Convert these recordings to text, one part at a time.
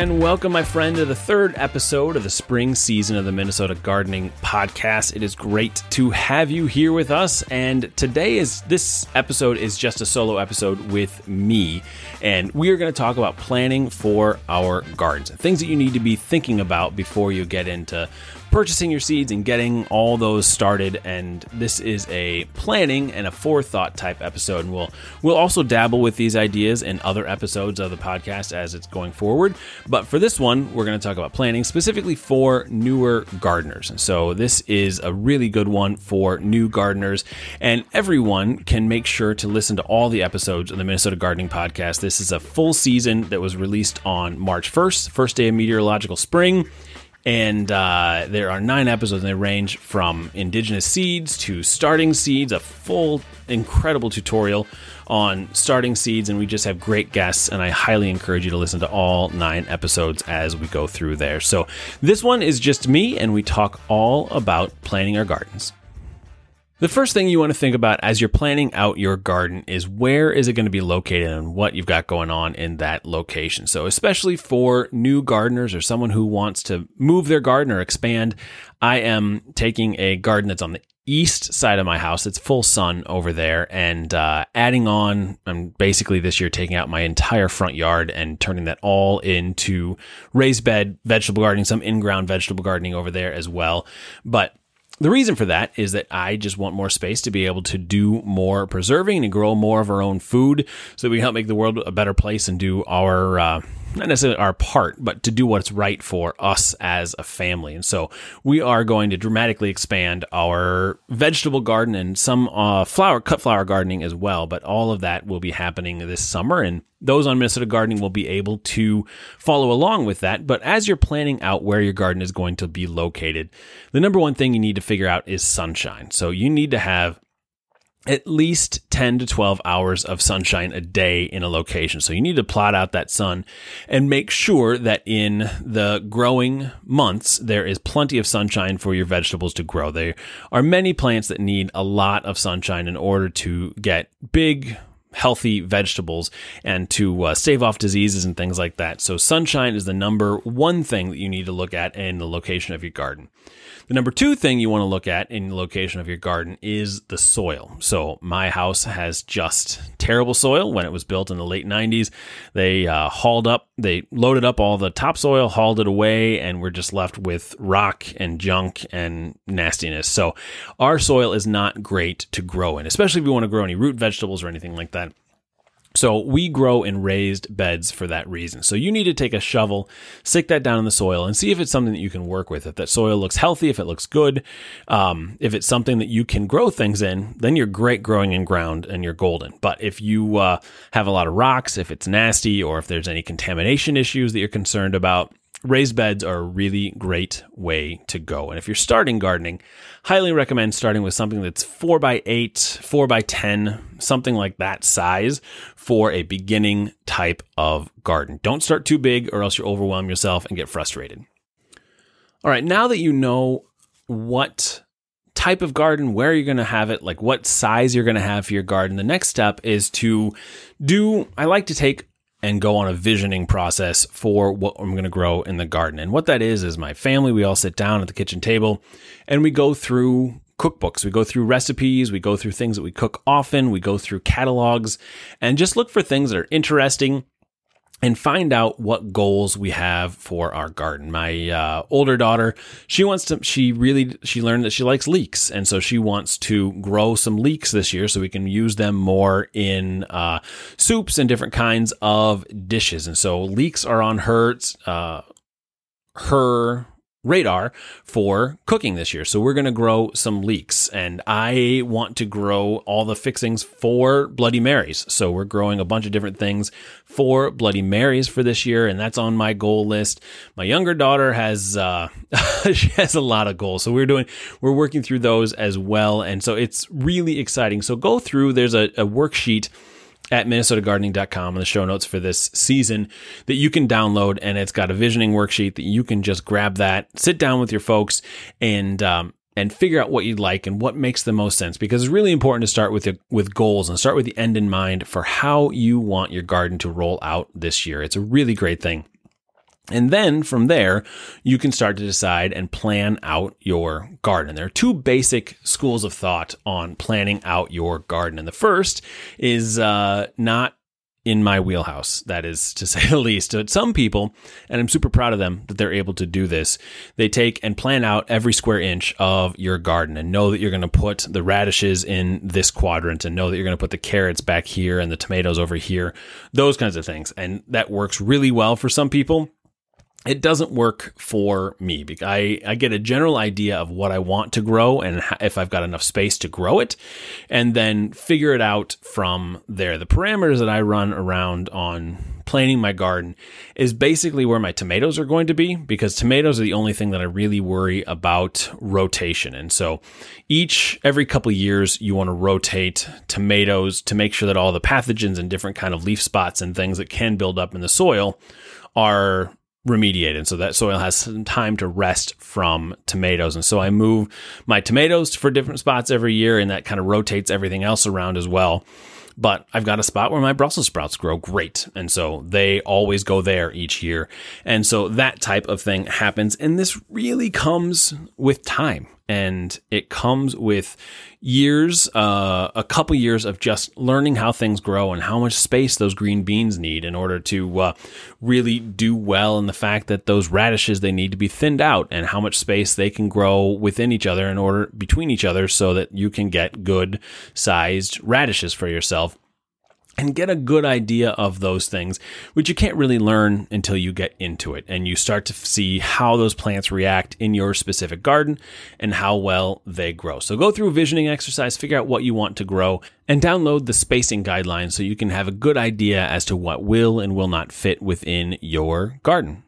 and welcome, my friend, to the third episode of the spring season of the Minnesota Gardening Podcast. It is great to have you here with us, and today is this episode is just a solo episode with me, and we are going to talk about planning for our gardens, things that you need to be thinking about before you get into purchasing your seeds and getting all those started. And this is a planning and a forethought type episode. And we'll we'll also dabble with these ideas in other episodes of the podcast as it's going forward. But for this one, we're going to talk about planning specifically for newer gardeners. So this is a really good one for new gardeners, and everyone can make sure to listen to all the episodes of the Minnesota Gardening Podcast. This is a full season that was released on March 1st, first day of meteorological spring. And uh, there are nine episodes, and they range from indigenous seeds to starting seeds, a full, incredible tutorial on starting seeds. And we just have great guests, and I highly encourage you to listen to all nine episodes as we go through there. So, this one is just me, and we talk all about planting our gardens. The first thing you want to think about as you're planning out your garden is where is it going to be located and what you've got going on in that location. So, especially for new gardeners or someone who wants to move their garden or expand, I am taking a garden that's on the east side of my house. It's full sun over there, and uh, adding on. I'm basically this year taking out my entire front yard and turning that all into raised bed vegetable gardening, some in ground vegetable gardening over there as well. But the reason for that is that I just want more space to be able to do more preserving and grow more of our own food so that we can help make the world a better place and do our, uh, not necessarily our part, but to do what's right for us as a family. And so we are going to dramatically expand our vegetable garden and some uh, flower, cut flower gardening as well. But all of that will be happening this summer. And those on Minnesota Gardening will be able to follow along with that. But as you're planning out where your garden is going to be located, the number one thing you need to figure out is sunshine. So you need to have at least 10 to 12 hours of sunshine a day in a location. So you need to plot out that sun and make sure that in the growing months, there is plenty of sunshine for your vegetables to grow. There are many plants that need a lot of sunshine in order to get big, healthy vegetables and to uh, stave off diseases and things like that. So, sunshine is the number one thing that you need to look at in the location of your garden. The number two thing you want to look at in the location of your garden is the soil. So, my house has just terrible soil. When it was built in the late 90s, they uh, hauled up, they loaded up all the topsoil, hauled it away, and we're just left with rock and junk and nastiness. So, our soil is not great to grow in, especially if you want to grow any root vegetables or anything like that. So we grow in raised beds for that reason. So you need to take a shovel, stick that down in the soil, and see if it's something that you can work with. If that soil looks healthy, if it looks good, um, if it's something that you can grow things in, then you're great growing in ground and you're golden. But if you uh, have a lot of rocks, if it's nasty, or if there's any contamination issues that you're concerned about, raised beds are a really great way to go. And if you're starting gardening, highly recommend starting with something that's four by eight, four by 10, something like that size for a beginning type of garden. Don't start too big or else you'll overwhelm yourself and get frustrated. All right, now that you know what type of garden, where you're going to have it, like what size you're going to have for your garden, the next step is to do, I like to take and go on a visioning process for what I'm going to grow in the garden. And what that is, is my family, we all sit down at the kitchen table and we go through cookbooks. We go through recipes, we go through things that we cook often, we go through catalogs and just look for things that are interesting and find out what goals we have for our garden. My uh, older daughter, she wants to, she really, she learned that she likes leeks. And so she wants to grow some leeks this year so we can use them more in uh, soups and different kinds of dishes. And so leeks are on her, uh, her radar for cooking this year. So we're going to grow some leeks and I want to grow all the fixings for Bloody Marys. So we're growing a bunch of different things for Bloody Marys for this year and that's on my goal list. My younger daughter has uh she has a lot of goals. So we're doing we're working through those as well and so it's really exciting. So go through there's a, a worksheet at minnesotagardening.com in the show notes for this season that you can download and it's got a visioning worksheet that you can just grab that sit down with your folks and um, and figure out what you'd like and what makes the most sense because it's really important to start with the, with goals and start with the end in mind for how you want your garden to roll out this year. It's a really great thing And then from there, you can start to decide and plan out your garden. There are two basic schools of thought on planning out your garden. And the first is uh, not in my wheelhouse, that is to say the least. But some people, and I'm super proud of them that they're able to do this, they take and plan out every square inch of your garden and know that you're going to put the radishes in this quadrant and know that you're going to put the carrots back here and the tomatoes over here, those kinds of things. And that works really well for some people it doesn't work for me because I, I get a general idea of what I want to grow and if I've got enough space to grow it and then figure it out from there. The parameters that I run around on planting my garden is basically where my tomatoes are going to be because tomatoes are the only thing that I really worry about rotation. And so each every couple years you want to rotate tomatoes to make sure that all the pathogens and different kind of leaf spots and things that can build up in the soil are remediated. So that soil has some time to rest from tomatoes. And so I move my tomatoes for different spots every year, and that kind of rotates everything else around as well. But I've got a spot where my Brussels sprouts grow great. And so they always go there each year. And so that type of thing happens. And this really comes with time and it comes with years, uh, a couple years of just learning how things grow and how much space those green beans need in order to uh, really do well. And the fact that those radishes they need to be thinned out and how much space they can grow within each other in order between each other so that you can get good sized radishes for yourself and get a good idea of those things, which you can't really learn until you get into it and you start to see how those plants react in your specific garden and how well they grow. So go through a visioning exercise, figure out what you want to grow, and download the spacing guidelines so you can have a good idea as to what will and will not fit within your garden.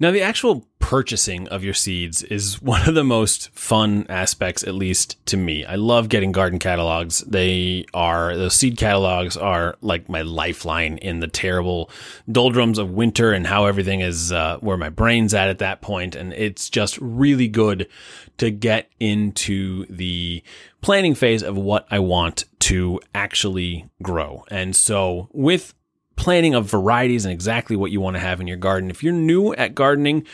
Now, the actual purchasing of your seeds is one of the most fun aspects, at least to me. I love getting garden catalogs. They are, those seed catalogs are like my lifeline in the terrible doldrums of winter and how everything is, uh, where my brain's at at that point. And it's just really good to get into the planning phase of what I want to actually grow. And so with planning of varieties and exactly what you want to have in your garden. If you're new at gardening,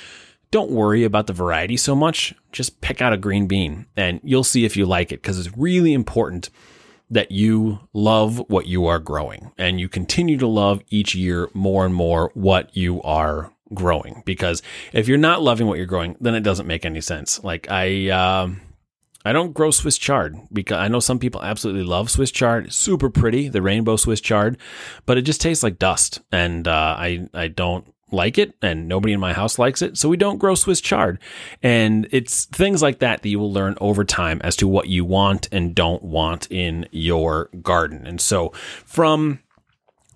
don't worry about the variety so much. Just pick out a green bean and you'll see if you like it because it's really important that you love what you are growing and you continue to love each year more and more what you are growing because if you're not loving what you're growing then it doesn't make any sense like i um, I don't grow Swiss chard because I know some people absolutely love Swiss chard. Super pretty, the rainbow Swiss chard, but it just tastes like dust, and uh, I I don't like it, and nobody in my house likes it, so we don't grow Swiss chard. And it's things like that that you will learn over time as to what you want and don't want in your garden. And so from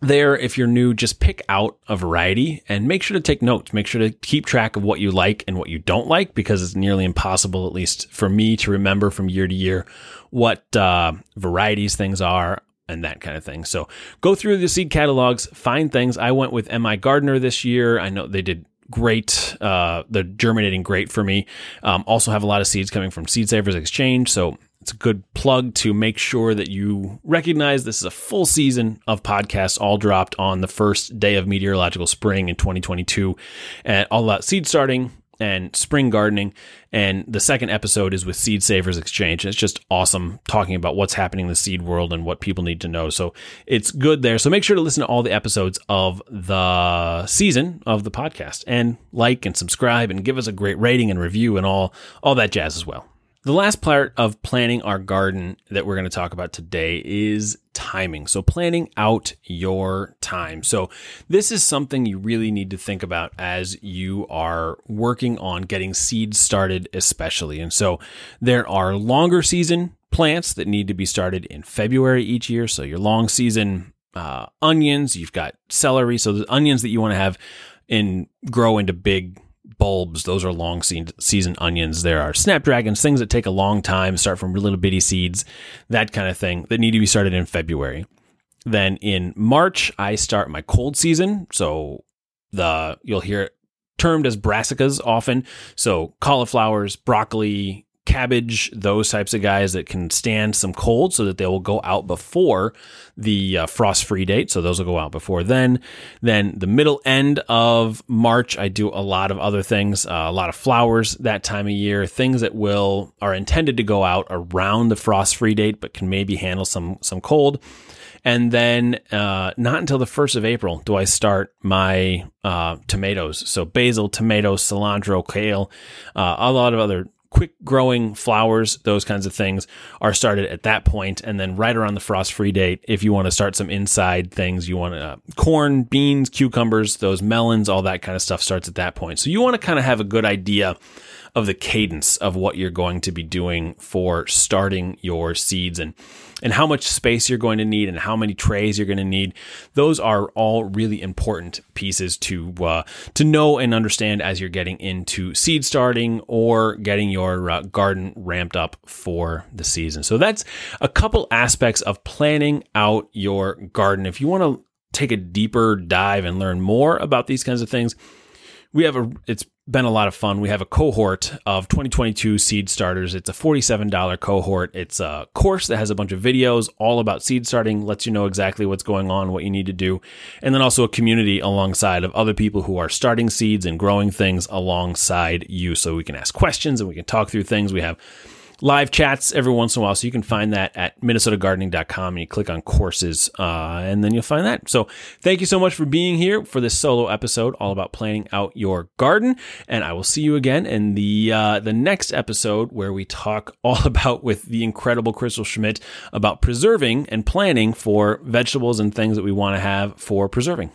there, if you're new, just pick out a variety and make sure to take notes. Make sure to keep track of what you like and what you don't like because it's nearly impossible, at least for me, to remember from year to year what uh, varieties things are and that kind of thing. So go through the seed catalogs, find things. I went with MI Gardener this year. I know they did great. Uh, they're germinating great for me. Um, also have a lot of seeds coming from Seed Savers Exchange. So it's a good plug to make sure that you recognize this is a full season of podcasts all dropped on the first day of meteorological spring in 2022 and all about seed starting and spring gardening. And the second episode is with Seed Savers Exchange. It's just awesome talking about what's happening in the seed world and what people need to know. So it's good there. So make sure to listen to all the episodes of the season of the podcast and like and subscribe and give us a great rating and review and all all that jazz as well. The last part of planning our garden that we're going to talk about today is timing. So, planning out your time. So, this is something you really need to think about as you are working on getting seeds started, especially. And so, there are longer season plants that need to be started in February each year. So, your long season uh, onions, you've got celery. So, the onions that you want to have and grow into big bulbs. Those are long season onions. There are snapdragons, things that take a long time, start from little bitty seeds, that kind of thing that need to be started in February. Then in March, I start my cold season. So the you'll hear it termed as brassicas often. So cauliflowers, broccoli, cabbage, those types of guys that can stand some cold so that they will go out before the uh, frost free date. So those will go out before then. Then the middle end of March, I do a lot of other things, uh, a lot of flowers that time of year, things that will are intended to go out around the frost free date, but can maybe handle some some cold. And then uh, not until the 1st of April do I start my uh, tomatoes. So basil, tomatoes, cilantro, kale, uh, a lot of other quick growing flowers, those kinds of things are started at that point, and then right around the frost free date, if you want to start some inside things, you want uh, corn, beans, cucumbers, those melons, all that kind of stuff starts at that point. So you want to kind of have a good idea of the cadence of what you're going to be doing for starting your seeds and and how much space you're going to need and how many trays you're going to need. Those are all really important pieces to uh, to know and understand as you're getting into seed starting or getting your uh, garden ramped up for the season. So that's a couple aspects of planning out your garden. If you want to take a deeper dive and learn more about these kinds of things, we have a it's been a lot of fun. We have a cohort of 2022 seed starters. It's a $47 cohort. It's a course that has a bunch of videos all about seed starting, lets you know exactly what's going on, what you need to do, and then also a community alongside of other people who are starting seeds and growing things alongside you so we can ask questions and we can talk through things. We have live chats every once in a while. So you can find that at minnesotagardening.com and you click on courses uh, and then you'll find that. So thank you so much for being here for this solo episode all about planning out your garden. And I will see you again in the, uh, the next episode where we talk all about with the incredible Crystal Schmidt about preserving and planning for vegetables and things that we want to have for preserving.